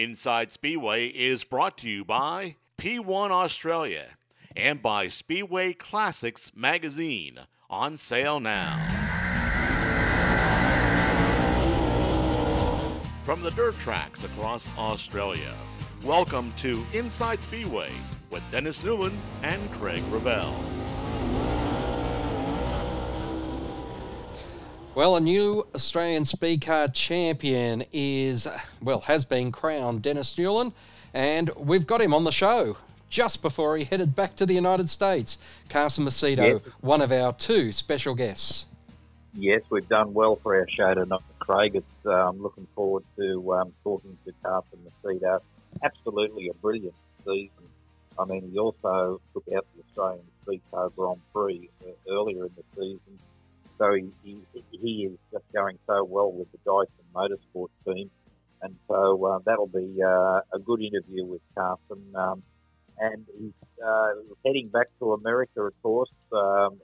Inside Speedway is brought to you by P1 Australia and by Speedway Classics magazine on sale now. From the dirt tracks across Australia, welcome to Inside Speedway with Dennis Newman and Craig Revell. Well, a new Australian speed car champion is, well, has been crowned Dennis Newland, and we've got him on the show just before he headed back to the United States. Carson Macedo, yes. one of our two special guests. Yes, we've done well for our show tonight, Craig. It's um, looking forward to um, talking to Carson Macedo. Absolutely a brilliant season. I mean, he also took out the Australian Speed Car Grand Prix uh, earlier in the season so he, he, he is just going so well with the Dyson Motorsport team. And so uh, that'll be uh, a good interview with Carson. Um, and he's uh, heading back to America, of course. Um,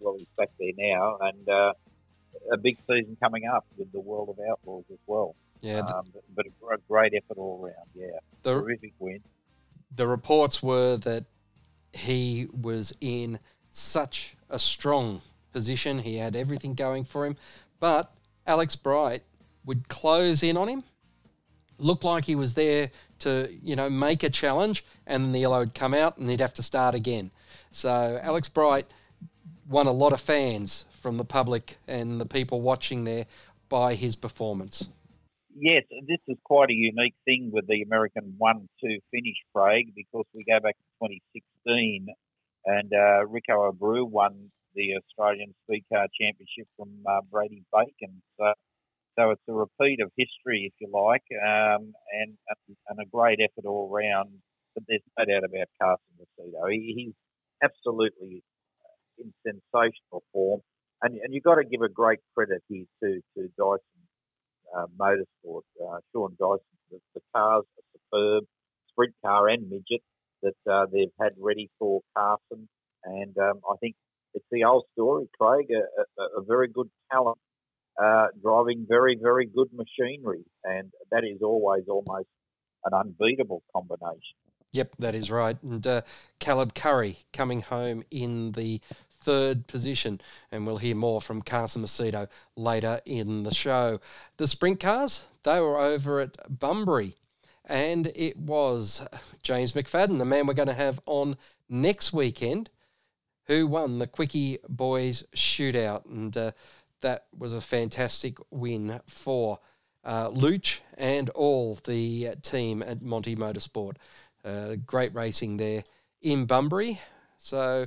well, he's back there now. And uh, a big season coming up with the World of Outlaws as well. Yeah. The, um, but a great effort all around. Yeah. The, Terrific win. The reports were that he was in such a strong position. He had everything going for him. But Alex Bright would close in on him. Looked like he was there to, you know, make a challenge, and then the yellow would come out and he'd have to start again. So Alex Bright won a lot of fans from the public and the people watching there by his performance. Yes, this is quite a unique thing with the American 1 2 finish, Craig, because we go back to 2016 and uh, Rico Abreu won the Australian Speed Car Championship from uh, Brady Bacon. So, so it's a repeat of history, if you like, um, and and a great effort all round. But there's no doubt about Carson Macedo. He, he's absolutely in sensational form, and and you've got to give a great credit here to to Dyson uh, Motorsport, uh, Sean Dyson. The, the cars are superb, sprint car and midget that uh, they've had ready for Carson, and um, I think it's the old story, Craig. A, a, a very good talent uh, driving very, very good machinery, and that is always almost an unbeatable combination. Yep, that is right. And uh, Caleb Curry coming home in the third position, and we'll hear more from Carson Macedo later in the show. The sprint cars, they were over at Bunbury, and it was James McFadden, the man we're going to have on next weekend who won the Quickie Boys Shootout. And uh, that was a fantastic win for uh, Luch and all the team at Monty Motorsport. Uh, great racing there in Bunbury. So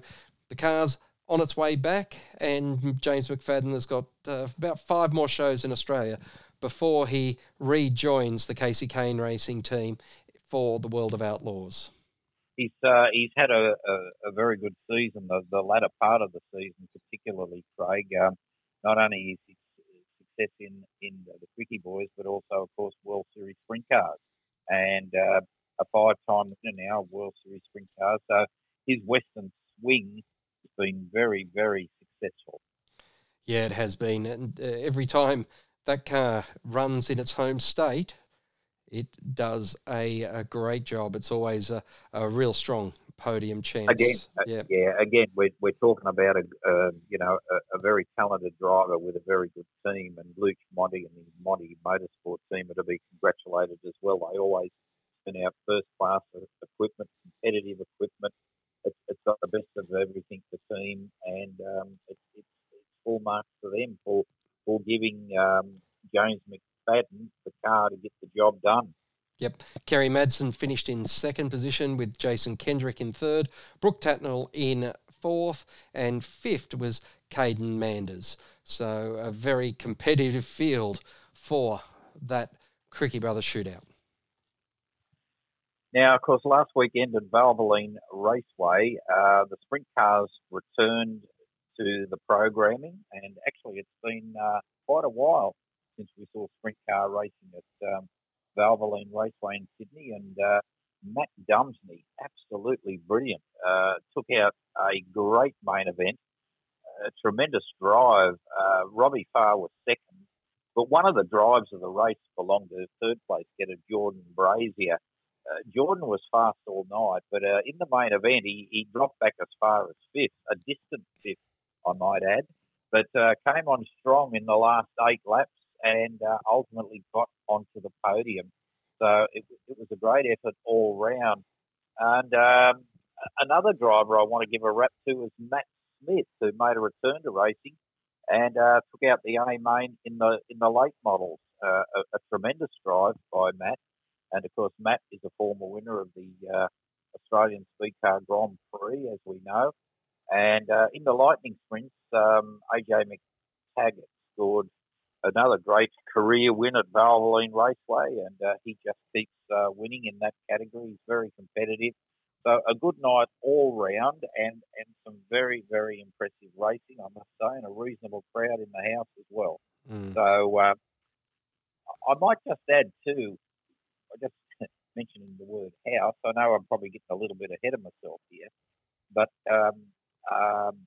the car's on its way back, and James McFadden has got uh, about five more shows in Australia before he rejoins the Kasey Kahne racing team for the World of Outlaws he's uh, he's had a, a, a, very good season. The, the latter part of the season, particularly Craig. Um, not only is his success in in the Quickie Boys, but also, of course, World Series Sprint Cars, and uh, a five-time winner now World Series Sprint Cars. So his Western swing has been very, very successful. Yeah, it has been, and uh, every time that car runs in its home state, it does a, a great job. It's always a, a real strong podium chance. Again, uh, yeah. yeah. Again, we're, we're talking about a uh, you know a, a, very talented driver with a very good team, and Luke Monty and the Monty Motorsport team are to be congratulated as well. They always turn out first class equipment, competitive equipment. It's, it's got the best of everything for the team, and um, it's, it's, it's full marks for them for for giving um, James Mc, McFadden the car to get the job done. Yep. Kerry Madsen finished in second position with Jason Kendrick in third, Brooke Tatnell in fourth, and fifth was Caden Manders. So a very competitive field for that Cricky Brothers shootout. Now, of course, last weekend at Valvoline Raceway, uh, the sprint cars returned to the programming, and actually, it's been uh, quite a while since we saw sprint car racing at um, Valvoline Raceway in Sydney. And uh, Matt Dumesney, absolutely brilliant, uh, took out a great main event, a tremendous drive. Uh, Robbie Farr was second, But one of the drives of the race belonged to third place getter Jordan Brazier. Uh, Jordan was fast all night, but uh, in the main event, he, he dropped back as far as fifth, a distant fifth, I might add, but uh, came on strong in the last eight laps and uh, ultimately got onto the podium. So it, it was a great effort all round. And um, another driver I want to give a rap to is Matt Smith, who made a return to racing and uh, took out the A main in the in the late models. Uh, a, a, tremendous drive by Matt, and of course Matt is a former winner of the uh, Australian Speed Car Grand Prix, as we know. And uh, in the lightning sprints, um, AJ McTaggart scored another great career win at Valvoline Raceway, and uh, he just keeps uh, winning in that category. He's very competitive. So a good night all round, and, and some very very impressive racing, I must say, and a reasonable crowd in the house as well. Mm. So uh, I might just add too. I just mentioning the word house. I know I'm probably getting a little bit ahead of myself here, but um, um,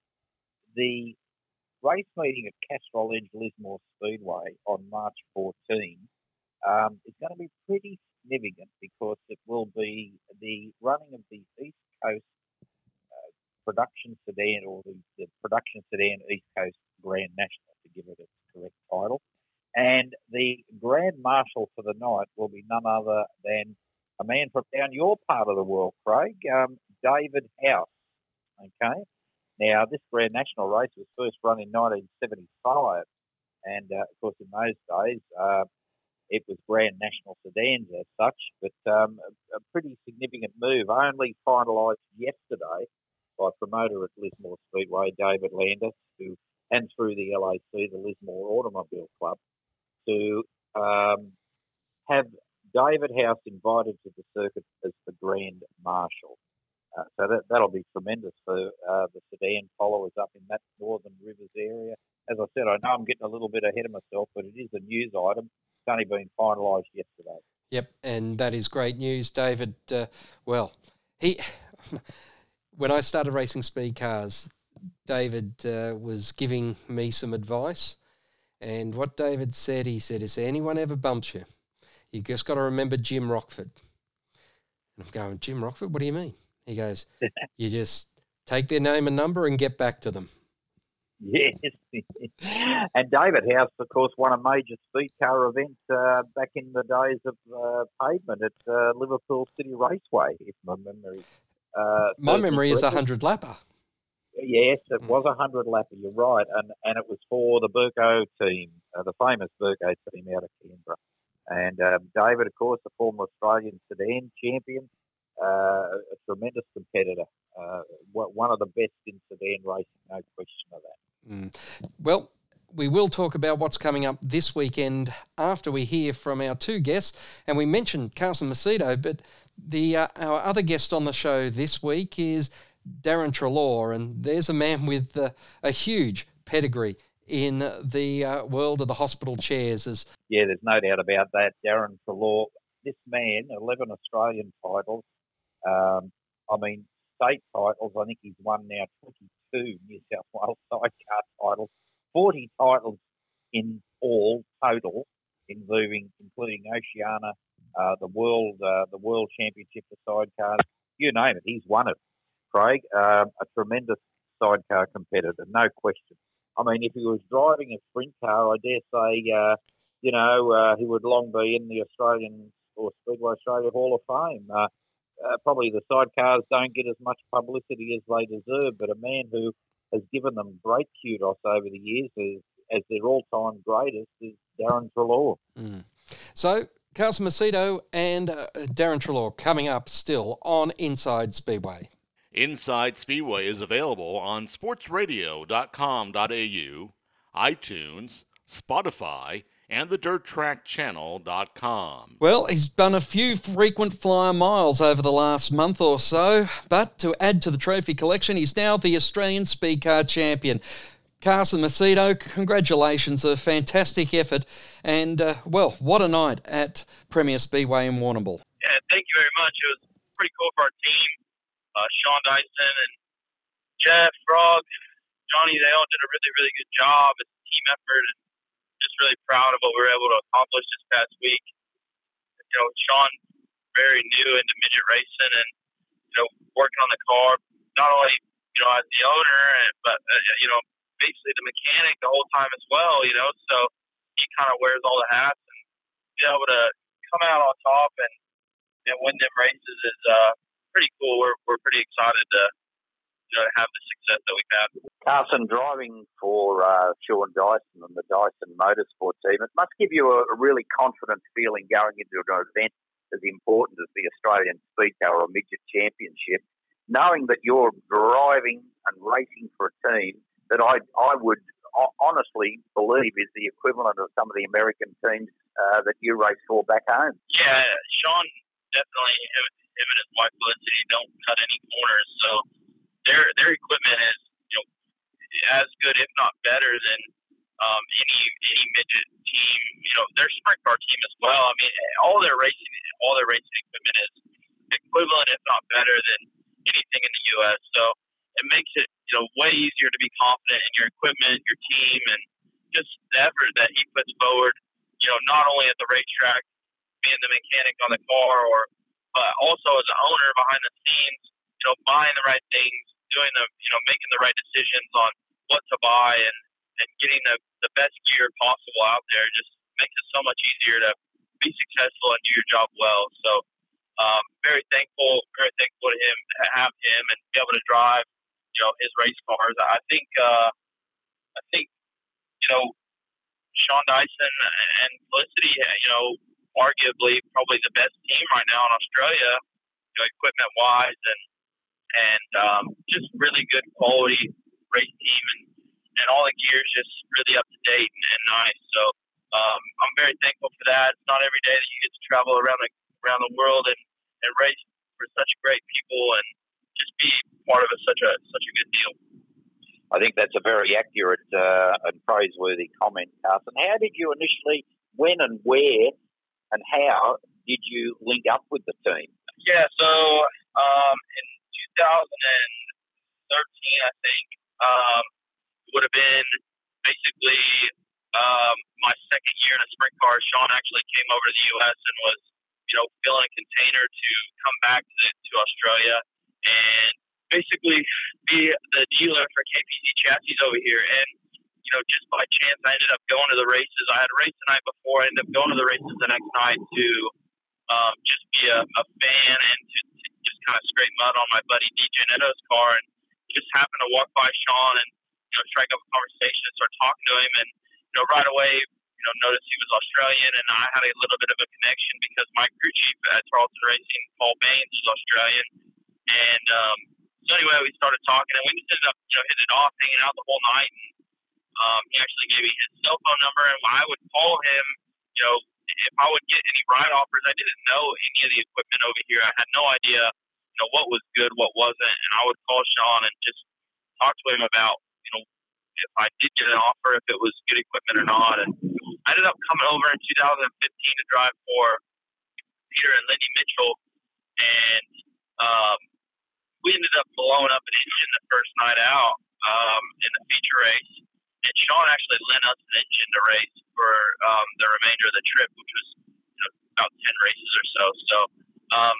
the race meeting at Castrol Edge Lismore Speedway on March 14 um, is going to be pretty significant because it will be the running of the East Coast uh, production sedan or the, the, production sedan East Coast Grand National to give it its correct title. And the Grand Marshal for the night will be none other than a man from down your part of the world, Craig, um, David House. Okay. Now, this Grand National race was first run in 1975, and uh, of course, in those days, uh, it was Grand National sedans as such, but um, a, pretty significant move, only finalised yesterday by promoter at Lismore Speedway, David Landis, who and through the LAC, the Lismore Automobile Club, to um, have David House invited to the circuit as the Grand Marshal. Uh, so that, that'll be tremendous for uh, the sedan followers up in that Northern Rivers area. As I said, I know I'm getting a little bit ahead of myself, but it is a news item. It's only been finalised yesterday. Yep, and that is great news, David. Uh, well, he when I started racing speed cars, David uh, was giving me some advice, and what David said, he said, "Is anyone ever bumps you, you just got to remember Jim Rockford." And I'm going, Jim Rockford? What do you mean? He goes, you just take their name and number and get back to them. Yes. and David House, of course, won a major speed car event uh, back in the days of uh, pavement at uh, Liverpool City Raceway, if my memory. Uh, my memory is a hundred lapper. Yes, it mm. was a hundred lapper. You're right, and and it was for the Burko team, uh, the famous Burko team out of Canberra. And um, David, of course, the former Australian sedan champion, uh, a tremendous competitor, uh, one of the best in sedan racing, no question of that. Mm. Well, we will talk about what's coming up this weekend after we hear from our two guests. And we mentioned Carson Macedo, but the uh, our other guest on the show this week is Darren Treloar, and there's a man with uh, a huge pedigree in the uh, world of the hospital chairs. As yeah, there's no doubt about that. Darren Treloar, this man, 11 Australian titles, um, I mean, state titles, I think he's won now 22 New South Wales sidecar titles, 40 titles in all total, including including Oceania, uh, the world uh, the world championship for sidecars, you name it, he's won it. Craig, uh, a tremendous sidecar competitor, no question. I mean, if he was driving a sprint car, I dare say, uh, you know, uh, he would long be in the Australian or Speedway Australia Hall of Fame. Uh, probably the sidecars don't get as much publicity as they deserve, but a man who has given them great kudos over the years as, as their all-time greatest is Darren Treloar. Mm. So, Carson Macedo and uh, Darren Treloar coming up still on Inside Speedway. Inside Speedway is available on sportsradio.com.au, iTunes, Spotify, and the dirttrackchannel.com. Well, he's done a few frequent flyer miles over the last month or so, but to add to the trophy collection, he's now the Australian Speed Car Champion. Carson Macedo, congratulations, a fantastic effort, and uh, well, what a night at Premier Speedway in Warrnambool. Yeah, thank you very much. It was pretty cool for our team. Uh, Sean Dyson and Jeff Frog, Johnny, they all did a really, really good job. It's a team effort, and just really proud of what we were able to accomplish this past week. You know, Sean very new into midget racing and you know working on the car, not only you know as the owner, but uh, you know basically the mechanic the whole time as well. You know, so he kind of wears all the hats and be able to come out on top and and win them races is uh, pretty cool. We're we're pretty excited to you know have the success that we've had. Carson, driving for uh, Sean Dyson and the Dyson Motorsport team, it must give you a, a really confident feeling going into an event as important as the Australian Speed Car or Midget Championship, knowing that you're driving and racing for a team that I I would honestly believe is the equivalent of some of the American teams uh, that you race for back home. Yeah, Sean definitely him and his wife Felicity don't cut any corners, so their their equipment is you know as good if not better than um, any any midget team. You know their sprint car team as well. I mean all their racing all their racing equipment is equivalent if not better than anything in the U.S. So it makes it you know way easier to be confident in your equipment, your team, and just the effort that he puts forward. You know not only at the racetrack being the mechanic on the car, or but also as an owner behind the scenes, you know, buying the right things, doing the, you know, making the right decisions on what to buy and and getting the the best gear possible out there just makes it so much easier to be successful and do your job well. So, um, very thankful, very thankful to him to have him and be able to drive, you know, his race cars. I think, uh, I think, you know, Sean Dyson and Felicity, you know, arguably probably the best team right now in Australia, you know, equipment wise and and um, just really good quality race team and and all the gear is just really up to date and, and nice. So um, I'm very thankful for that. It's not every day that you get to travel around the around the world and, and race for such great people and just be part of a, such a such a good deal. I think that's a very accurate uh, and praiseworthy comment, Carson. How did you initially, when and where and how did you link up with the team? Yeah, so um, in 2013, I think um, would have been basically um, my second year in a sprint car. Sean actually came over to the U.S. and was, you know, filling a container to come back to, to Australia and basically be the dealer for KPZ chassis over here. And you know, just by chance, I ended up going to the races. I had a race the night before. I ended up going to the races the next night to um, just be a, a fan and to, kind of scrape mud on my buddy DJ Netto's car, and just happened to walk by Sean and you know strike up a conversation and start talking to him, and you know right away you know noticed he was Australian, and I had a little bit of a connection because my crew chief at Tarlton Racing, Paul Baines, is Australian, and um, so anyway we started talking, and we just ended up you know hitting it off, hanging out the whole night. And, um, he actually gave me his cell phone number, and I would call him. You know, if I would get any ride offers, I didn't know any of the equipment over here. I had no idea, know, what was good, what wasn't, and I would call Sean and just talk to him about, you know, if I did get an offer, if it was good equipment or not. And I ended up coming over in 2015 to drive for Peter and Lindy Mitchell, and um, we ended up blowing up an engine the first night out um, in the feature race and Sean actually lent us an engine to race for um, the remainder of the trip, which was you know, about ten races or so. So um,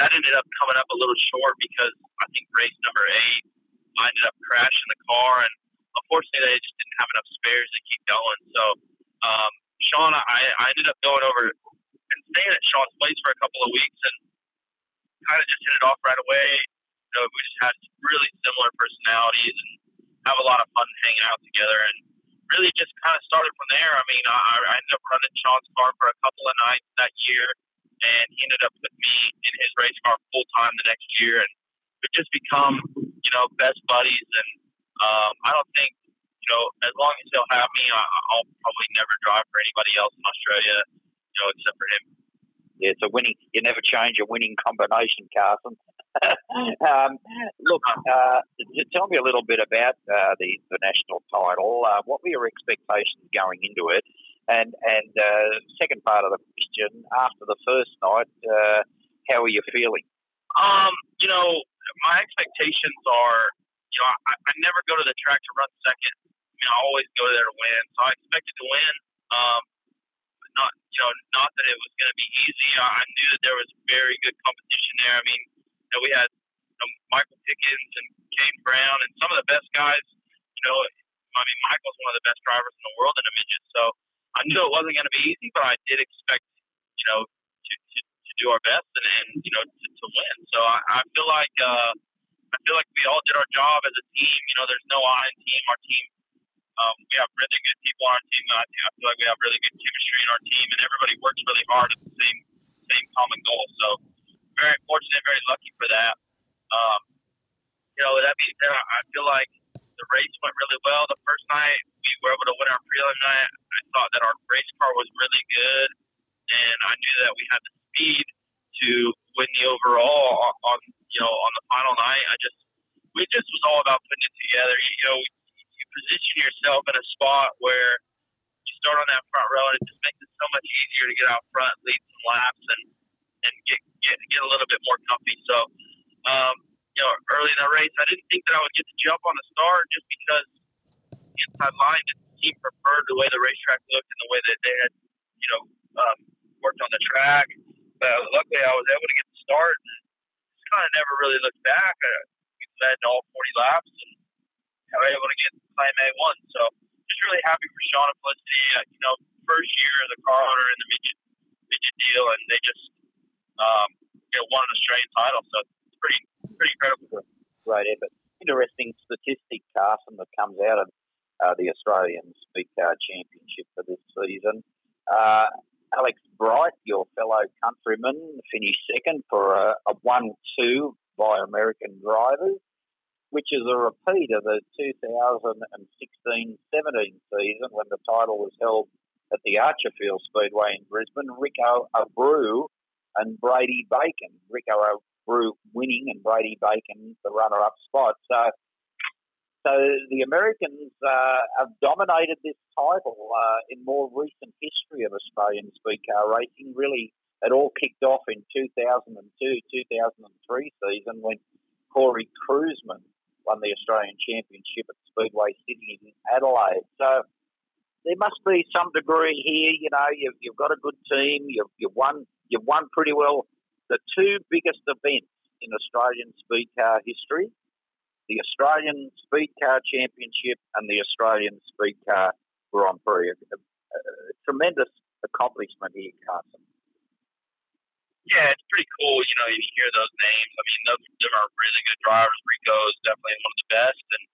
that ended up coming up a little short because I think race number eight, I ended up crashing the car, and unfortunately, they just didn't have enough spares to keep going. So um, Sean, I, I ended up going over and staying at Sean's place for a couple of weeks, and kind of just hit it off right away. You know, we just had really similar personalities and have a lot of fun hanging out together and really just kind of started from there. I mean, I, I ended up running Sean's car for a couple of nights that year, and he ended up with me in his race car full time the next year, and we've just become, you know, best buddies. And um, I don't think, you know, as long as he'll have me, I, I'll probably never drive for anybody else in Australia, you know, except for him. Yeah, it's a winning. You never change a winning combination, Carson. um, look, uh, tell me a little bit about uh, the the national title. Uh, what were your expectations going into it? And and uh, second part of the question, after the first night, uh, how are you feeling? Um, you know, my expectations are, you know, I, I never go to the track to run second. I I always go there to win. So I expected to win. Um, not you know not that it was going to be easy. I knew that there was very good competition there. I mean, you know, we had you know, Michael Pickens and Kane Brown and some of the best guys. You know, I mean, Michael's one of the best drivers in the world in a midget. So I knew it wasn't going to be easy, but I did expect you know to to, to do our best and, and you know to, to win. So I, I feel like. uh I feel like we all did our job as a team. You know, there's no I in team. Our team um, we have really good people on our team. I, feel like we have really good chemistry in our team, and everybody works really hard at the same same common goal. So very fortunate, very lucky for that. Um, you know, that means I feel like the race went really well. The first night we were able to win our prelim night. I thought that our race car was really good, and I knew that we had the speed to win the overall on you know on the final night. I just we just was all about putting it together. You know, you position yourself in a spot where you start on that front row, and it just makes it so much easier to get out front, lead some laps, and and get get get a little bit more comfy. So, um, you know, early in the race, I didn't think that I would get to jump on the start just because inside line the team preferred the way the racetrack looked and the way that they had, you know, um, worked on the track. But luckily, I was able to get the start. And just kind of never really looked back. Uh, we led all 40 laps and I was able to get claim A1. So just really happy for Sean and Felicity. Uh, you know, first year as a car owner in the midget midget deal, and they just um, you know won an Australian title. So it's pretty pretty incredible. Great effort. Interesting statistic, Carson, that comes out of uh, the Australian Speed Car Championship for this season. Uh, Alex Bright, your fellow countryman, finished second for a, a 1 2 by American drivers which is a repeat of the 2016-17 season when the title was held at the Archerfield Speedway in Brisbane. Rico Abreu and Brady Bacon. Rico Abreu winning and Brady Bacon the runner-up spot. So, so the Americans uh, have dominated this title uh, in more recent history of Australian speed car racing. Really, it all kicked off in 2002-2003 season when Corey Kruseman won the Australian Championship at Speedway City in Adelaide. So there must be some degree here. You know, you've, you've got a good team. You've, you've won. You've won pretty well. The two biggest events in Australian speed car history: the Australian Speed Car Championship and the Australian Speed Car Grand Prix. A, a, a tremendous accomplishment here, Carson. Yeah, it's pretty cool. You know, you hear those names. I mean, those them are really good drivers. Rico is definitely one of the best, and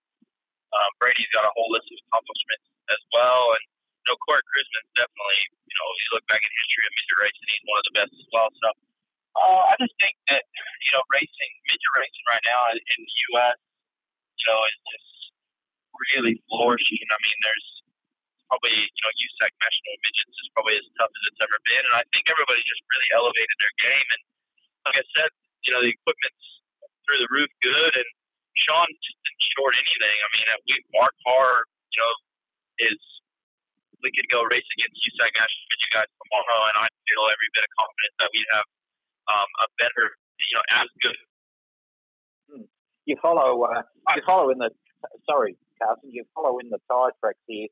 um, Brady's got a whole list of accomplishments as well. And you know, Corey Kruseman's definitely, you know, you look back in history of midget racing, he's one of the best as well. So uh, I just think that you know, racing midget racing right now in, in the U.S. You know, is just really flourishing. I mean, there's probably, you know, USAC National Midgets is probably as tough as it's ever been. And I think everybody just really elevated their game. And like I said, you know, the equipment's through the roof good. And Sean just didn't short anything. I mean, we, our car, you know, is we could go race against USAC National Midget guys tomorrow, and I feel every bit of confidence that we have um, a better, you know, as good. Hmm. You follow, uh, you follow in the sorry, Carson. You follow in the tire tracks here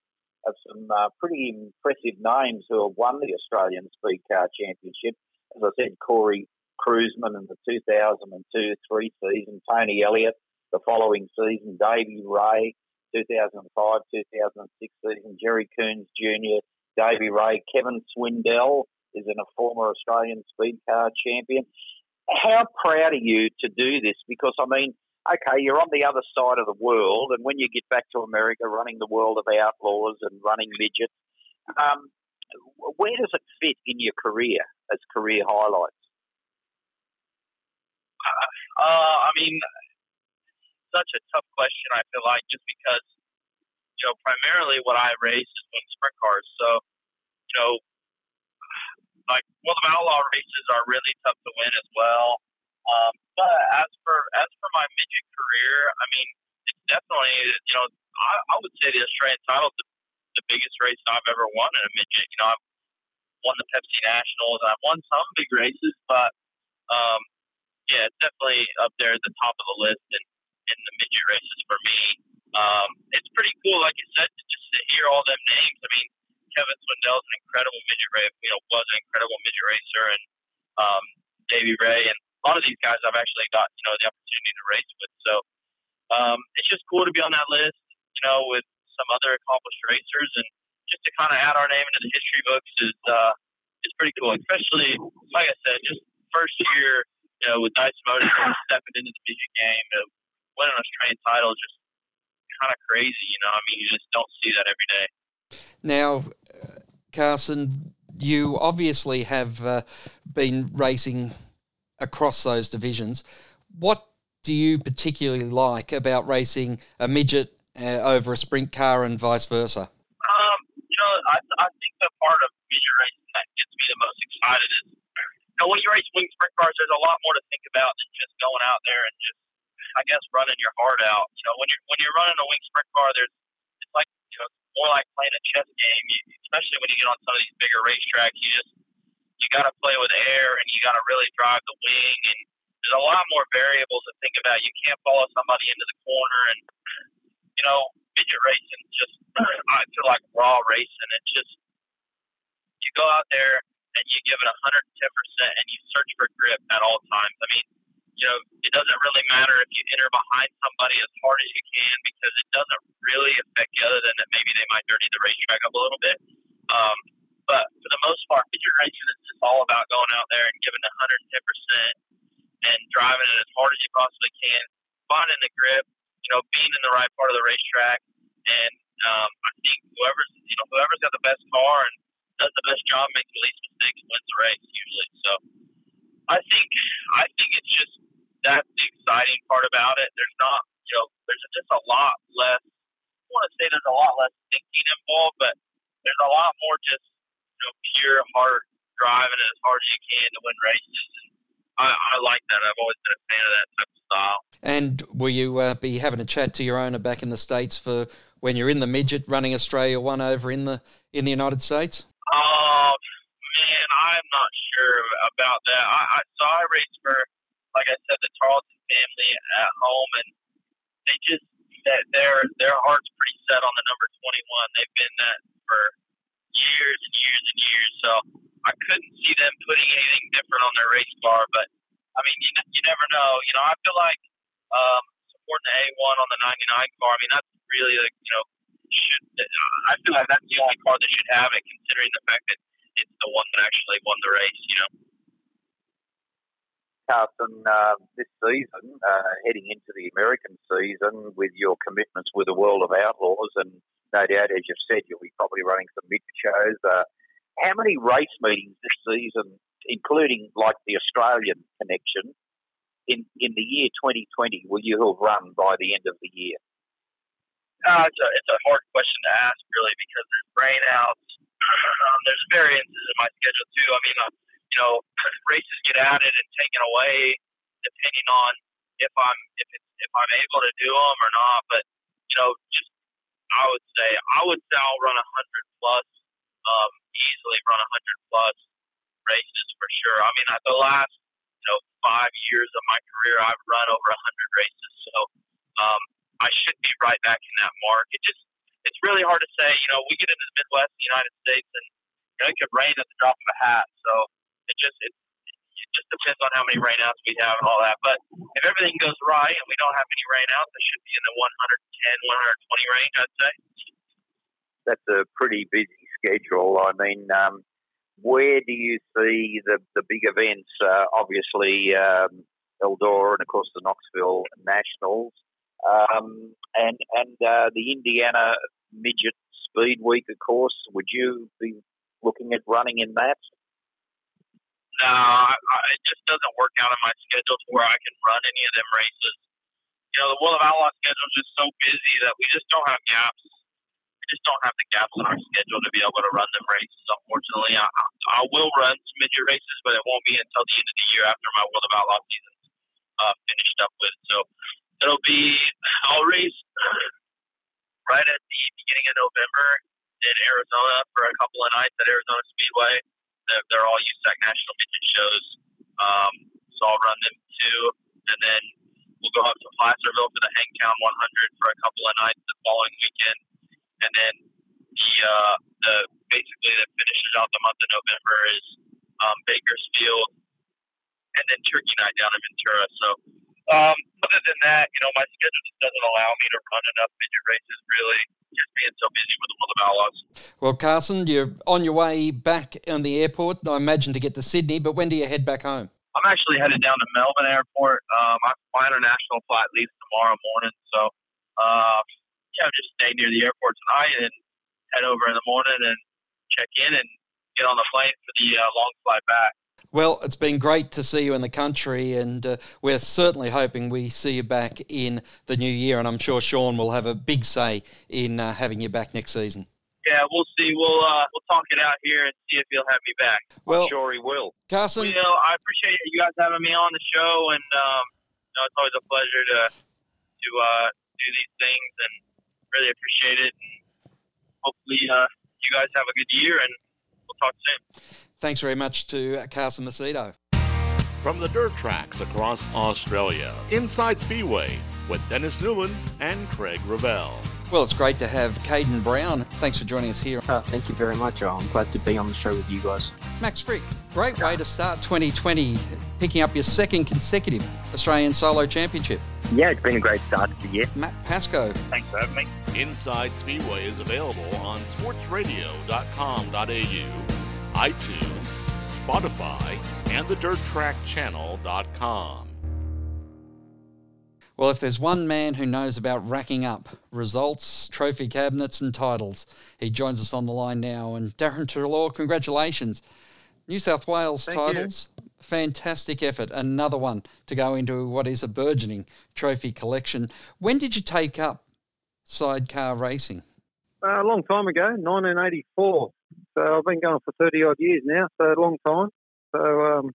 of some uh, pretty impressive names who have won the Australian Speed Car Championship. As I said, Corey Kruseman in the 2002 3 season, Tony Elliott the following season, Davey Ray 2005 2006 season, Jerry Coons Jr., Davey Ray, Kevin Swindell is a former Australian speed car champion. How proud are you to do this? Because, I mean, okay, you're on the other side of the world, and when you get back to America, running the world of outlaws and running midgets, um, where does it fit in your career as career highlights? Uh, I mean, such a tough question. I feel like just because you know primarily what I race is wing sprint cars, so you know, like well, the Outlaw races are really tough to win as well. Um, but as for as for my midget career, I mean, it's definitely you know I, I would say the Australian title the, the biggest race I've ever won in a midget. You know, I've won the Pepsi Nationals, I've won some big races, but um, yeah, it's definitely up there at the top of the list in, in the midget races for me. Um, it's pretty cool, like you said, to just to hear all them names. I mean, Kevin Swindell's an incredible midget racer. You know, was an incredible midget racer, and um, Davey Ray, and a lot of these guys I've actually got you know the opportunity to race with. So um, it's just cool to be on that list. You know, with some other accomplished racers, and just to kind of add our name into the history books is uh, is pretty cool. Especially like I said, just first year, you know, with Dice Motors stepping into the midget game, uh, winning a Australian title, just kind of crazy. You know, I mean, you just don't see that every day. Now, Carson, you obviously have uh, been racing across those divisions. What do you particularly like about racing a midget uh, over a sprint car and vice versa? Um, you know, I, I think the part of midget racing that gets me the most excited is, you know, when you race wing sprint cars, there's a lot more to think about than just going out there and just, I guess, running your heart out. You know, when you're when you're running a wing sprint car, there's it's like you know more like playing a chess game. You, especially when you get on some of these bigger racetracks, you just you got to play with air and you got to really drive the wing and there's a lot more variables to think about. You can't follow somebody into the corner and you know midget racing just I feel like raw racing. It's just you go out there and you give it 110 percent and you search for grip at all times. I mean, you know, it doesn't really matter if you enter behind somebody as hard as you can because it doesn't really affect you other than that maybe they might dirty the racetrack up a little bit. Um, but for the most part, midget racing is just all about going out there and giving 110 percent and driving it as hard as you possibly can, finding the grip, you know, being in the right part of the racetrack, and um, I think whoever's you know whoever's got the best car and does the best job, makes the least mistakes, wins the race usually. So I think I think it's just that's the exciting part about it. There's not you know there's just a lot less. I want to say there's a lot less thinking involved, but there's a lot more just you know pure heart driving as hard as you can to win races. And I, I like that. I've always been a fan of that type of style. And will you uh, be having a chat to your owner back in the states for when you're in the midget running Australia One over in the in the United States? Oh man, I'm not sure about that. I, I so I race for, like I said, the Tarlton family at home, and they just that their their heart's pretty set on the number 21. They've been that for years and years and years. So I couldn't see them putting anything different on their race car. But I mean, you, you never know. You know, I feel like um, supporting the A1 on the 99 car. I mean, that's really the you know. Should, I feel like that's the only car that should have it, considering the fact that it's the one that actually won the race. You know. Carson, uh, this season, uh, heading into the American season, with your commitments with the World of Outlaws, and no doubt, as you've said, you'll be probably running some mid shows. Uh, how many race meetings this season, including like the Australian connection, in in the year 2020, will you have run by the end of the year? Uh, it's, a, it's a hard question to ask, really, because there's rainouts. Um, there's variances in my schedule too. I mean, uh, you know, races get added and taken away depending on if I'm if it's, if I'm able to do them or not. But you know, just I would say I would say I'll run a hundred plus, um, easily run a hundred plus races for sure. I mean, the last you know five years of my career, I've run over a hundred races, so um, I should be right back in that mark. It just it's really hard to say. You know, we get into the Midwest, the United States, and you know, it could rain at the drop of a hat. So it just it, it just depends on how many rainouts we have and all that. But if everything goes right and we don't have any rainouts, it should be in the 110, 120 range, I'd say. That's a pretty busy schedule. I mean, um, where do you see the the big events? Uh, obviously, um, Eldora and of course the Knoxville Nationals, um, and and uh, the Indiana Midget Speed Week, of course. Would you be looking at running in that? No, I, I, it just doesn't work out in my schedule to where I can run any of them races. You know, the World of Outlaw schedule is just so busy that we just don't have gaps. Just don't have the gaps in our schedule to be able to run them races. Unfortunately, I, I will run some midget races, but it won't be until the end of the year after my World of Outlaw season uh, finished up with. So it'll be I'll race right at the beginning of November in Arizona for a couple of nights at Arizona Speedway. They're, they're all USAC national midget shows, um, so I'll run them too, and then we'll go up to Placerville for the Hangtown 100 for a couple of nights the following weekend, and then the uh, the basically that finishes out the month of November is um, Bakersfield, and then Turkey Night down in Ventura. So um, other than that, you know, my schedule just doesn't allow me to run enough midget races really. Just being so busy with the World of Outlaws. Well, Carson, you're on your way back on the airport, I imagine, to get to Sydney, but when do you head back home? I'm actually headed down to Melbourne Airport. Um, my international flight leaves tomorrow morning, so uh, yeah, I'll just stay near the airport tonight and head over in the morning and check in and get on the plane for the uh, long flight back. Well, it's been great to see you in the country, and uh, we're certainly hoping we see you back in the new year. And I'm sure Sean will have a big say in uh, having you back next season. Yeah, we'll see. We'll uh, we'll talk it out here and see if he'll have me back. Well, I'm sure he will. Carson, well, you know, I appreciate you guys having me on the show, and um, you know, it's always a pleasure to to uh, do these things, and really appreciate it. And hopefully, uh, you guys have a good year, and we'll talk soon. Thanks very much to Carson Macedo. From the dirt tracks across Australia, Inside Speedway with Dennis Newman and Craig Revell. Well, it's great to have Caden Brown. Thanks for joining us here. Uh, thank you very much. I'm glad to be on the show with you guys. Max Fricke, great way to start 2020, picking up your second consecutive Australian Solo Championship. Yeah, it's been a great start to the year. Matt Pascoe. Thanks for having me. Inside Speedway is available on sportsradio.com.au, iTunes, Spotify, and the DirtTrackChannel.com. Well, if there's one man who knows about racking up results, trophy cabinets, and titles, he joins us on the line now. And Darren Treloar, congratulations. New South Wales Thank titles, fantastic effort. Another one to go into what is a burgeoning trophy collection. When did you take up sidecar racing? Uh, a long time ago, 1984. So I've been going for 30 odd years now, so a long time. So, um,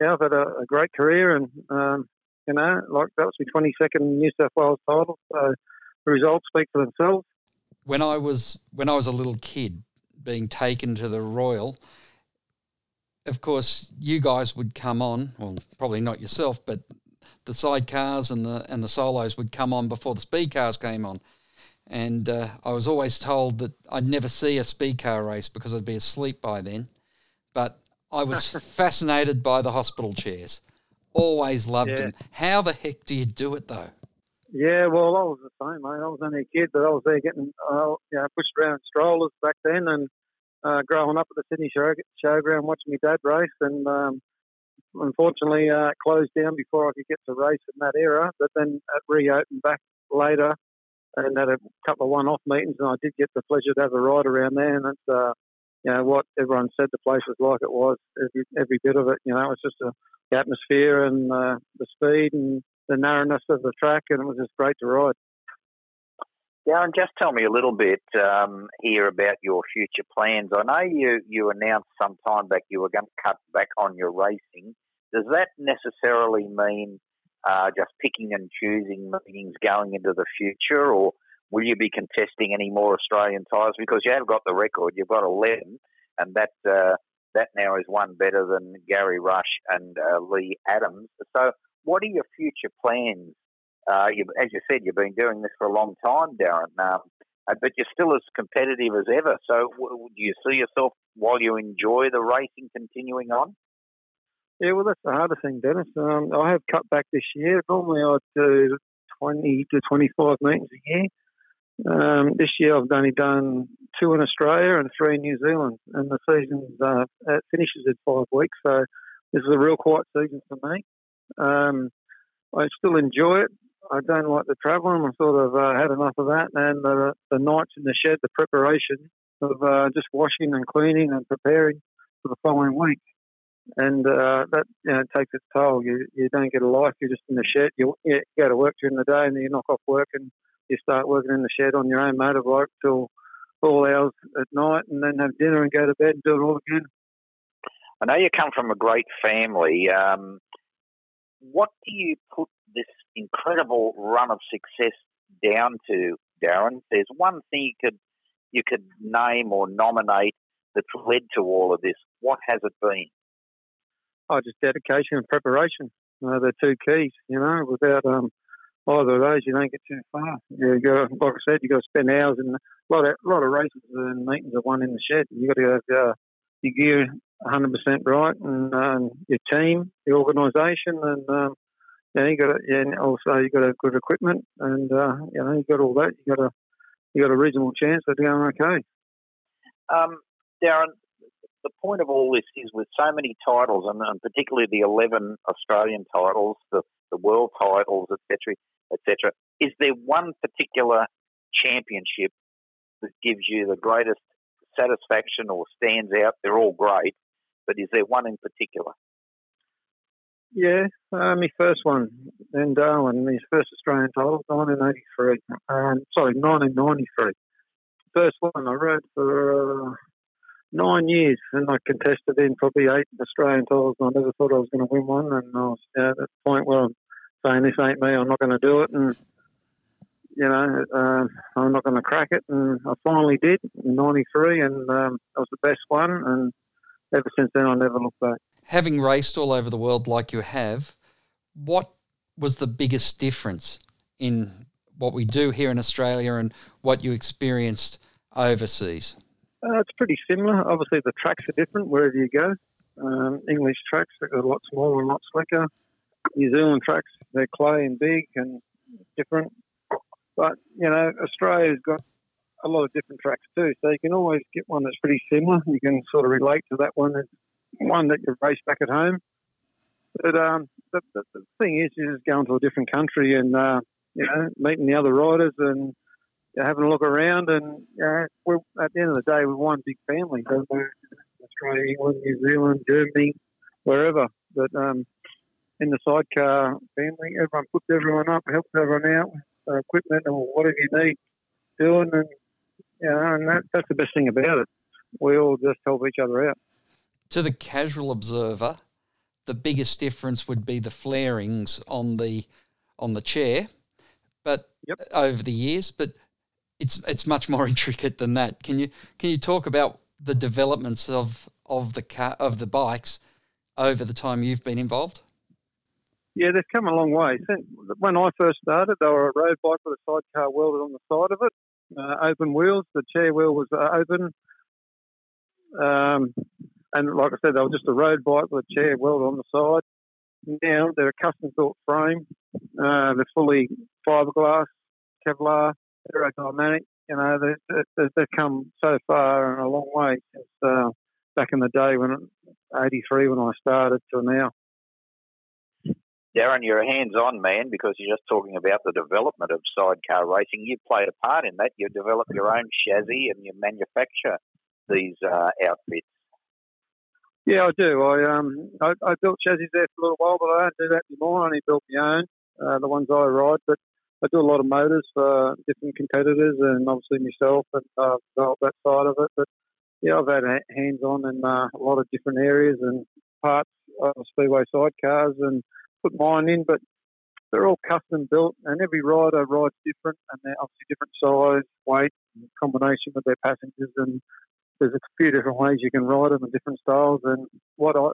yeah, I've had a, a great career and, um, you know, like that was my 22nd New South Wales title. So the results speak for themselves. When I was when I was a little kid, being taken to the Royal, of course, you guys would come on. Well, probably not yourself, but the sidecars and the and the solos would come on before the speed cars came on. And uh, I was always told that I'd never see a speed car race because I'd be asleep by then. But I was fascinated by the hospital chairs. Always loved Yeah. them. How the heck do you do it though? Yeah, well, I was the same, mate. I was only a kid, but I was there getting, uh, you know, pushed around in strollers back then and uh, growing up at the Sydney show, showground watching my dad race. And um, unfortunately, uh, closed down before I could get to race in that era. But then it reopened back later and had a couple of one-off meetings, and I did get the pleasure to have a ride around there. And it's, uh, you know, what everyone said the place was like it was, every, every bit of it. You know, it was just a, the atmosphere and uh, the speed and the narrowness of the track, and it was just great to ride. Darren, just tell me a little bit um, here about your future plans. I know you, you announced some time back you were going to cut back on your racing. Does that necessarily mean uh, just picking and choosing meetings going into the future, or will you be contesting any more Australian tires? Because you have got the record, you've got 11, and that uh, that now is one better than Gary Rush and uh, Lee Adams. So, what are your future plans? Uh, you, as you said, you've been doing this for a long time, Darren, um, uh, but you're still as competitive as ever. So, w- do you see yourself while you enjoy the racing continuing on? Yeah, well, that's the hardest thing, Dennis. Um, I have cut back this year. Normally, I'd do 20 to 25 meetings a year. Um, this year, I've only done two in Australia and three in New Zealand, and the season uh, finishes in five weeks. So, this is a real quiet season for me. Um, I still enjoy it. I don't like the travelling. I've sort of uh, had enough of that. And the, the nights in the shed, the preparation of uh, just washing and cleaning and preparing for the following week and uh, that you know, takes its toll. You you don't get a life. You're just in the shed. You, you go to work during the day, and then you knock off work and you start working in the shed on your own motorbike till all hours at night, and then have dinner and go to bed and do it all again. I know you come from a great family. Um, what do you put this incredible run of success down to, Darren? There's one thing you could you could name or nominate that's led to all of this. What has it been? Oh, just dedication and preparation. Uh, they're two keys. You know, without um, either of those, you don't get too far. You got, like I said, you got to spend hours in a lot of lot of races and meetings are won in the shed. You got to have uh, your gear 100% right, and um, your team, the organisation, and um, yeah, you got yeah, and also you got a good equipment, and uh, you know you got all that. You got a you got a reasonable chance of going okay. Um, Darren, the point of all this is with so many titles, and, and particularly the 11 Australian titles, the, the world titles, etc., etc. Is there one particular championship that gives you the greatest satisfaction or stands out? They're all great, but is there one in particular? Yeah, uh, my first one in Darwin, his first Australian title, 1983. Um, sorry, 1993. First one I rode for uh, nine years, and I contested in probably eight Australian titles. And I never thought I was going to win one, and I was at the point where I'm saying this ain't me. I'm not going to do it, and you know, uh, I'm not going to crack it. And I finally did in '93, and um, that was the best one. And ever since then, I never looked back having raced all over the world like you have, what was the biggest difference in what we do here in Australia and what you experienced overseas? Uh, it's pretty similar. Obviously, the tracks are different wherever you go. Um, English tracks are a lot smaller and a lot slicker. New Zealand tracks, they're clay and big and different. But, you know, Australia's got a lot of different tracks too. So you can always get one that's pretty similar. You can sort of relate to that one one that you race back at home. But um, the, the, the, thing is, just going to a different country and uh, you know meeting the other riders and you know, having a look around. And you know, we're, at the end of the day, we're one big family. So we're Australia, England, New Zealand, Germany, wherever. But um, in the sidecar family, everyone puts everyone up, helps everyone out with uh, equipment or whatever you need doing, and know, and that, that's the best thing about it. We all just help each other out to the casual observer, the biggest difference would be the flarings on the on the chair, but yep. over the years, but it's it's much more intricate than that. Can you can you talk about the developments of of the car of the bikes over the time you've been involved? Yeah, they've come a long way. When I first started, they were a road bike with a sidecar welded on the side of it, uh, open wheels. The chair wheel was uh, open. Um, and like I said, they were just a road bike with a chair welded on the side. Now they're a custom built frame. Uh, they're fully fiberglass, Kevlar, aerodynamic. You know, they, they, they've come so far and a long way since uh, back in the day when '83 when I started to now. Darren, you're a hands-on man because you're just talking about the development of sidecar racing. You've played a part in that. You develop your own chassis and you manufacture these uh, outfits. Yeah, I do. I um I, I, built chassis there for a little while, but I don't do that anymore. I only built my own, uh, the ones I ride. But I do a lot of motors for different competitors, and obviously myself, and uh, that side of it. But yeah, I've had hands on in uh, a lot of different areas and parts of speedway sidecars, and put mine in. But they're all custom built, and every rider rides different, and they're obviously different size, weight, combination with their passengers and there's a few different ways you can ride them and different styles. And what I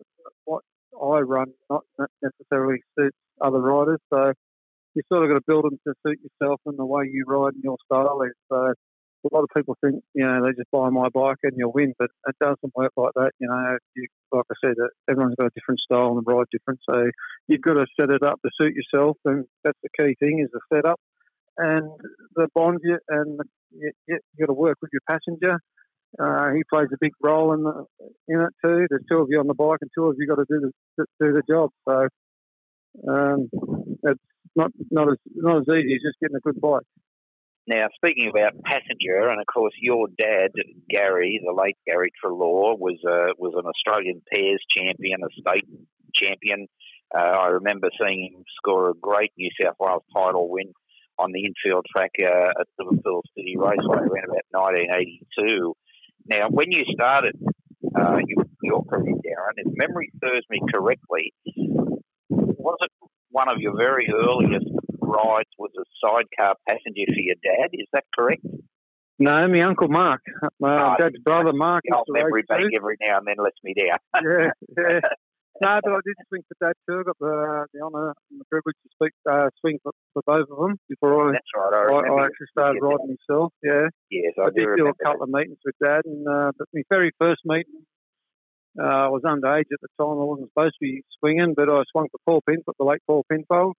what I run not necessarily suits other riders. So you sort of got to build them to suit yourself and the way you ride and your style is. So a lot of people think you know they just buy my bike and you'll win, but it doesn't work like that. You know, you, like I said, everyone's got a different style and ride different. So you've got to set it up to suit yourself, and that's the key thing is the setup and the bond you and you, you got to work with your passenger uh, he plays a big role in the, in it too. There's two of you on the bike, and two of you got to do the do the job. So um, it's not not as not as easy as just getting a good bike. Now, speaking about passenger, and of course, your dad, Gary, the late Gary Treloar, was uh, was an Australian pairs champion, a state champion. Uh, I remember seeing him score a great New South Wales title win on the infield track uh, at Liverpool City Raceway around about 1982. Now, when you started uh, your, your career, Darren, if memory serves me correctly, was it one of your very earliest rides was a sidecar passenger for your dad? Is that correct? No, my uncle Mark, my oh, dad's brother Mark. Old memory bank every now and then lets me down. yeah, yeah. No, but I did swing for Dad too. I got the, the honour and the privilege to speak, uh, swing for, for both of them before I, That's right, I, I, I actually started riding myself. Yeah. Yes, I, I did do a couple that. of meetings with Dad, and uh, but my very first meeting Uh, I was underage at the time. I wasn't supposed to be swinging, but I swung for Paul Pinfold, the late Paul Pinfold,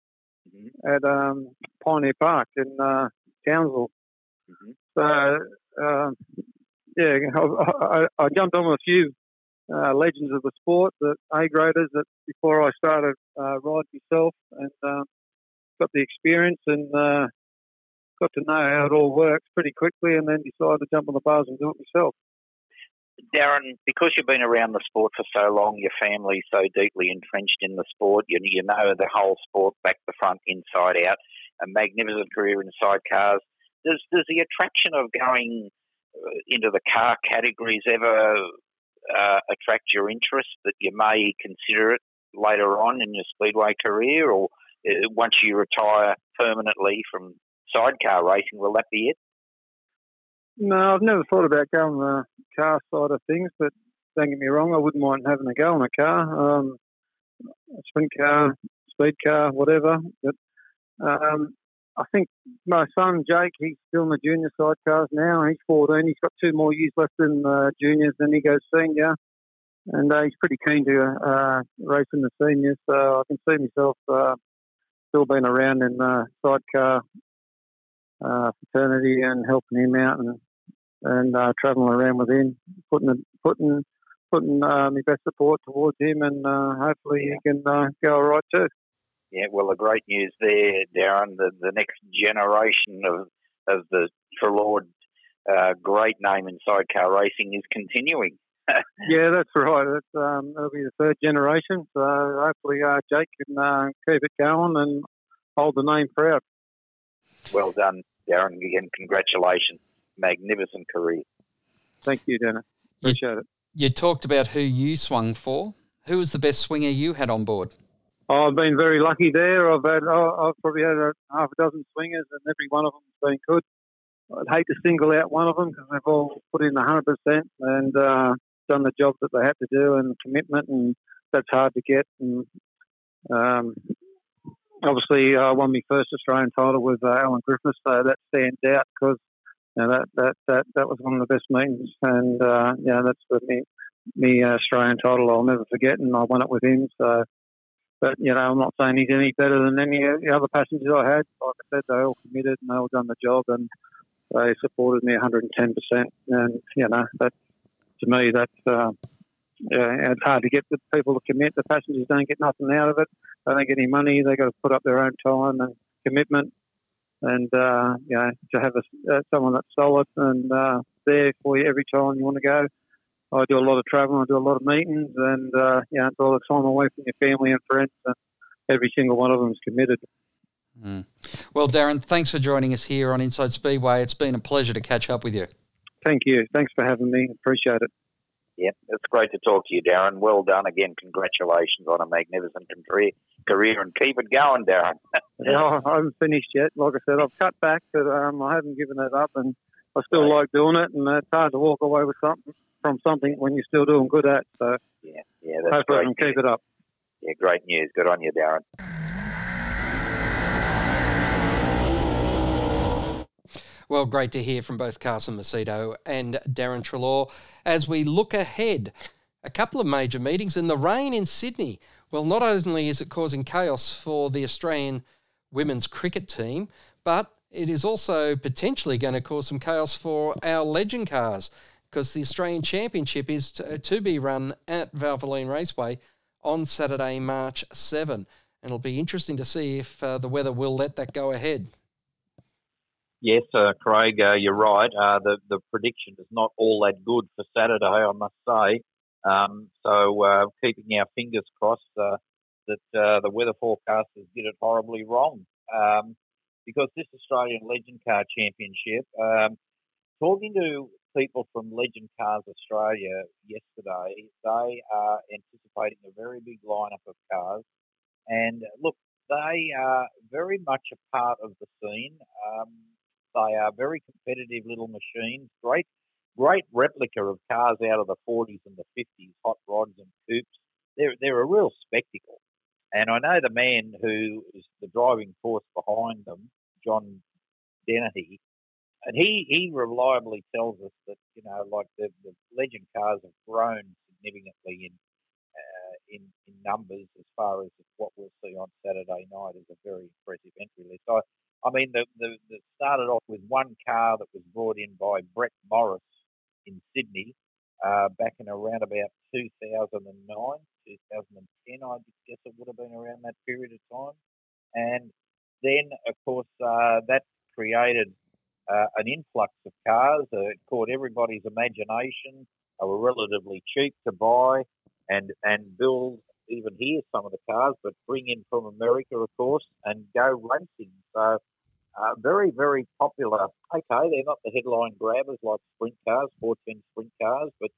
Mm-hmm. at um, Pioneer Park in uh, Townsville. Mhm. So, um, yeah, I, I, I jumped on with a few uh, legends of the sport, the A graders, that before I started uh, riding myself, and um, got the experience and uh, got to know how it all works pretty quickly, and then decided to jump on the bars and do it myself. Darren, because you've been around the sport for so long, your family's so deeply entrenched in the sport, you, you know the whole sport back to front, inside out, a magnificent career in sidecars. Does, does the attraction of going uh, into the car categories ever uh, attract your interest that you may consider it later on in your speedway career, or uh, once you retire permanently from sidecar racing, will that be it? No, I've never thought about going the car side of things, but don't get me wrong, I wouldn't mind having a go in a car, um, a sprint car, speed car, whatever. But um, I think my son Jake, he's still in the junior side cars now. He's 14. He's got two more years left in the juniors, then he goes senior. And uh, he's pretty keen to uh, race in the seniors, so I can see myself uh, still being around in uh, sidecar uh, fraternity and helping him out and and uh, travelling around with him, putting putting putting uh, my best support towards him, and uh, hopefully he can uh, go all right too. Yeah, well, the great news there, Darren, the, the next generation of of the Treloar uh, great name in sidecar racing is continuing. Yeah, that's right. It's, um, it'll be the third generation, so hopefully uh, Jake can uh, keep it going and hold the name proud. Well done, Darren. Again, congratulations. Magnificent career. Thank you, Dennis. You- Appreciate it. You talked about who you swung for. Who was the best swinger you had on board? I've been very lucky there. I've had oh, I've probably had a half a dozen swingers, and every one of them's been good. I'd hate to single out one of them because they've all put in 100% and uh, done the job that they had to do and commitment, and that's hard to get. And um, obviously, I won my first Australian title with uh, Alan Griffiths, so that stands out because know, that, that, that, that was one of the best meetings, and uh, yeah, that's the me, me uh, Australian title I'll never forget, and I won it with him. So, but you know, I'm not saying he's any better than any of the other passengers I had. Like I said, they all committed and they all done the job, and they supported me 110 percent. And you know, that to me, that's uh, yeah, it's hard to get the people to commit. The passengers don't get nothing out of it. They don't get any money. They got to put up their own time and commitment, and uh, you know, to have a, uh, someone that's solid and uh, there for you every time you want to go. I do a lot of traveling. I do a lot of meetings, and uh, you know, it's all the time away from your family and friends. And every single one of them is committed. Well, Darren, thanks for joining us here on Inside Speedway. It's been a pleasure to catch up with you. Thank you. Thanks for having me. Appreciate it. Yeah, it's great to talk to you, Darren. Well done again. Congratulations on a magnificent career, career and keep it going, Darren. Yeah, I I haven't finished yet. Like I said, I've cut back, but um, I haven't given it up, and I still like doing it. And it's hard to walk away with something from something when you're still doing good at. So yeah, yeah, that's hopefully I great. can keep it up. Yeah, great news. Good on you, Darren. Well, great to hear from both Carson Macedo and Darren Treloar as we look ahead. A couple of major meetings and the rain in Sydney. Well, not only is it causing chaos for the Australian women's cricket team, but it is also potentially going to cause some chaos for our legend cars because the Australian Championship is to, to be run at Valvoline Raceway on Saturday, March 7. And it'll be interesting to see if uh, the weather will let that go ahead. Yes, uh, Craig, uh, you're right. Uh, the the prediction is not all that good for Saturday, I must say. Um, so uh, keeping our fingers crossed uh, that uh, the weather forecasters did it horribly wrong. Um, because this Australian Legend Car Championship, um, talking to people from Legend Cars Australia yesterday, they are anticipating a very big lineup of cars. And look, they are very much a part of the scene. Um, they are very competitive little machines, great, great replica of cars out of the 40s and the 50s, hot rods and coupes. They're, they're a real spectacle. And I know the man who is the driving force behind them, John Dennehy, and he, he reliably tells us that, you know, like the, the legend cars have grown significantly in uh, in, in numbers as far as what we'll see on Saturday night is a very impressive entry list. I, I mean, the, the, the started off with one car that was brought in by Brett Morris in Sydney uh, back in around about 2009, 2010, I guess it would have been around that period of time. And then, of course, uh, that created uh, an influx of cars. It caught everybody's imagination. They were relatively cheap to buy and and build even here some of the cars, but bring in from America, of course, and go racing. So uh, very, very popular. Okay, they're not the headline grabbers like sprint cars, 410 sprint cars, but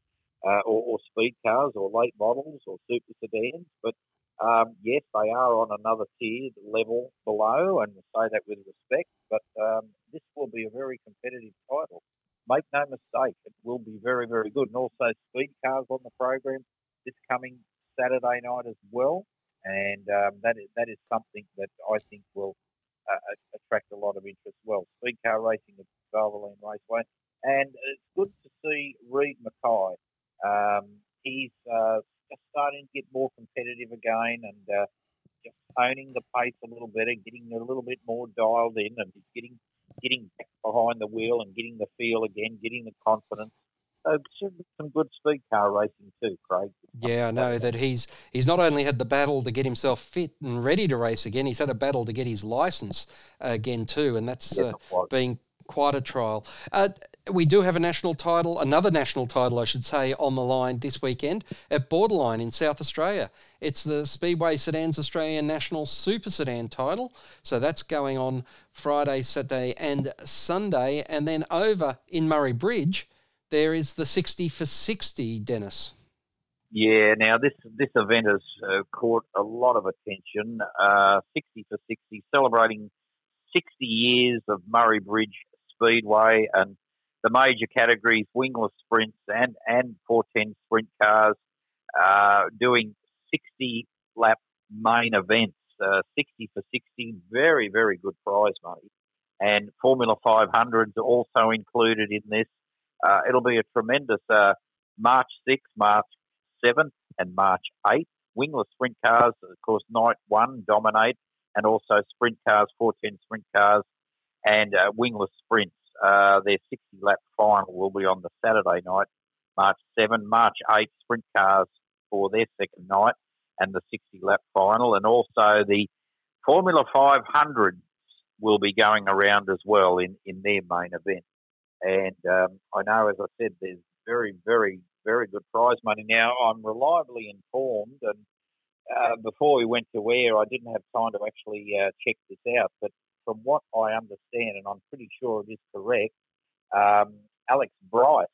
uh, or, or, speed cars or late models or super sedans, but um, yes, they are on another tier level below, and say that with respect. But um, this will be a very competitive title. Make no mistake, it will be very, very good. And also, speed cars on the program this coming Saturday night as well, and um, that is that is something that I think will uh, attract a lot of interest. Well, speed car racing at Valvoline Raceway, and it's good to see Reed McKay. Um, he's uh, just starting to get more competitive again, and uh, just owning the pace a little better, getting a little bit more dialed in, and getting getting back behind the wheel and getting the feel again, getting the confidence. So some good speed car racing too, Craig. Yeah, I know that he's he's not only had the battle to get himself fit and ready to race again, he's had a battle to get his license again too, and that's yeah, uh, been quite a trial. Uh, we do have a national title, another national title, I should say, on the line this weekend at Borderline in South Australia. It's the Speedway Sedans Australian National Super Sedan title. So that's going on Friday, Saturday, and Sunday. And then over in Murray Bridge, there is the 60 for 60, Dennis. Yeah, now this this event has uh, caught a lot of attention. Uh, 60 for 60, celebrating 60 years of Murray Bridge Speedway and the major categories, wingless sprints and, and 410 sprint cars, uh, doing 60 lap main events, uh, 60 for 60, very, very good prize money. And Formula 500s are also included in this. Uh, it'll be a tremendous uh, March 6th, March 7th, and March 8th. Wingless sprint cars, of course, night one dominate, and also sprint cars, 410 sprint cars, and uh, wingless sprints. Uh, their 60 lap final will be on the Saturday night, March 7. March 8, sprint cars for their second night and the 60 lap final. And also the Formula 500 will be going around as well in, in their main event. And um, I know, as I said, there's very, very, very good prize money. Now, I'm reliably informed, and uh, before we went to air, I didn't have time to actually uh, check this out, but from what I understand, and I'm pretty sure it is correct, um, Alex Bryce,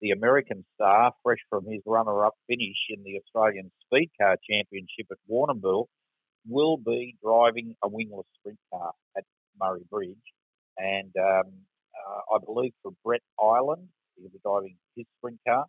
the American star, fresh from his runner-up finish in the Australian Speed Car Championship at Warrnambool, will be driving a wingless sprint car at Murray Bridge, and um, I believe for Brett Island. he'll be driving his sprint car.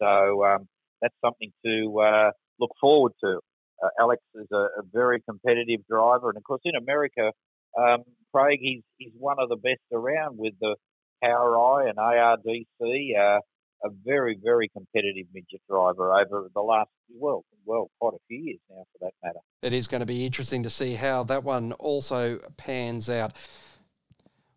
So um, that's something to uh, look forward to. Uh, Alex is a, a, very competitive driver, and of course, in America, um, Craig, he's he's one of the best around with the POWRi and ARDC. Uh, a very very competitive midget driver over the last well well quite a few years now for that matter. It is going to be interesting to see how that one also pans out.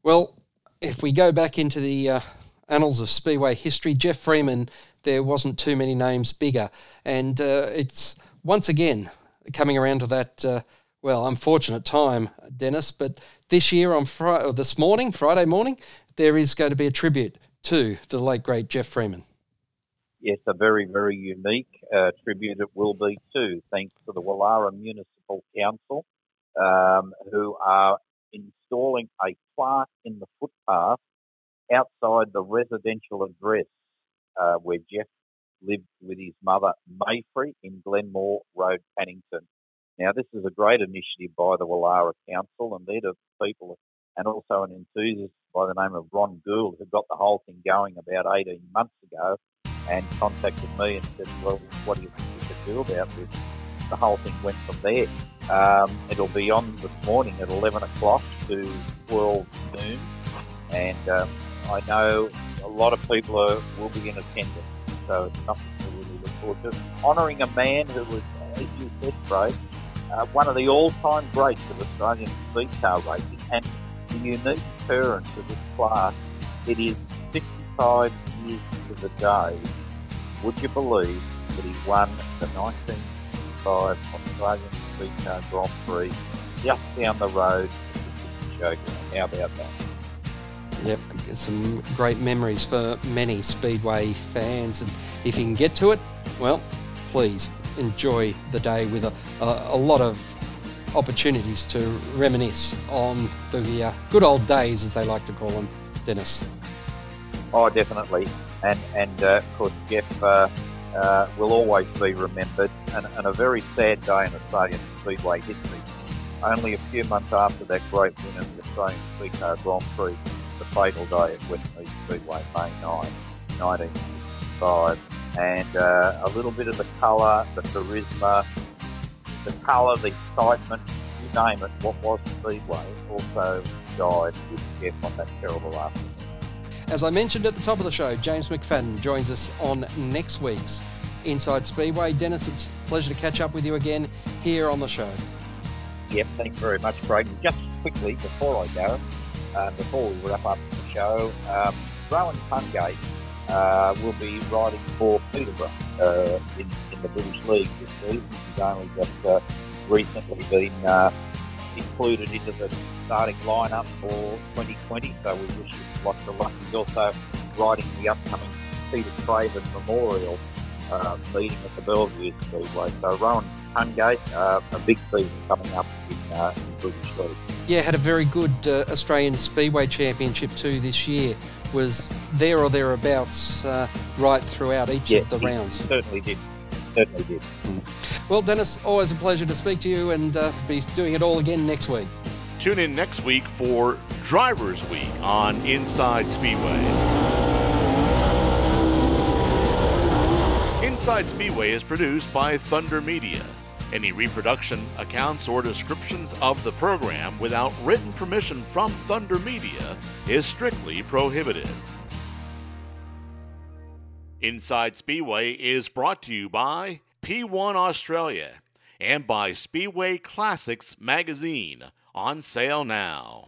Well, if we go back into the uh, annals of Speedway history, Jeff Freeman, there wasn't too many names bigger, and uh, it's once again coming around to that uh, well, unfortunate time, Dennis, but this year on Friday, this morning, Friday morning, there is going to be a tribute to the late great Jeff Freeman. Yes, a very, very unique uh, tribute it will be too, thanks to the Woollahra Municipal Council, um, who are installing a plaque in the footpath outside the residential address uh, where Jeff lived with his mother, Mayfrey, in Glenmore Road, Paddington. Now, this is a great initiative by the Woollahra Council, and they're the people, and also an enthusiast by the name of Ron Gould, who got the whole thing going about 18 months ago and contacted me and said, Well, what do you think we could do about this? The whole thing went from there. Um, it'll be on this morning at 11 o'clock to 12 noon, and um, I know a lot of people are, will be in attendance, so it's something to really look for just honouring a man who was, as you said, Craig, uh, one of the all-time greats of Australian speed car racing and the unique occurrence of this class. It is 55 years to the day. Would you believe that he won the 1965 Australian Car Grand Prix just down the road? How about that? Yep, some great memories for many Speedway fans. And if you can get to it, well, please enjoy the day with a, a, a lot of opportunities to reminisce on the uh, good old days, as they like to call them, Dennis. Oh, definitely. And, and uh, of course, Jeff uh, uh, will always be remembered and, and a very sad day in Australian Speedway history. Only a few months after that great win in the Australian Speedcar Grand Prix, the fatal day at Westmead Speedway, May 9, 1965. And uh, a little bit of the colour, the charisma, the colour, the excitement, you name it, what was Speedway, also died with Jeff on that terrible afternoon. As I mentioned at the top of the show, James McFadden joins us on next week's Inside Speedway. Dennis, it's a pleasure to catch up with you again here on the show. Yep, thanks very much, Craig. Just quickly, before I go, uh, before we wrap up the show, um, Rohan Tungate uh, will be riding for Peterborough uh, in, in the British League this season. He's only just uh, recently been uh, included into the starting lineup for 2020, so we wish him lots of luck. He's also riding the upcoming Peter Craven Memorial uh, meeting at the Belle Vue Speedway. So Rohan Tungate, uh, a big season coming up in, uh, in British League. Yeah, had a very good uh, Australian Speedway Championship too this year. Was there or thereabouts uh, right throughout each Yeah, of the rounds. Certainly did. Certainly did. Well, Dennis, always a pleasure to speak to you and uh, be doing it all again next week. Tune in next week for Drivers Week on Inside Speedway. Inside Speedway is produced by Thunder Media. Any reproduction, accounts, or descriptions of the program without written permission from Thunder Media is strictly prohibited. Inside Speedway is brought to you by P1 Australia and by Speedway Classics magazine on sale now.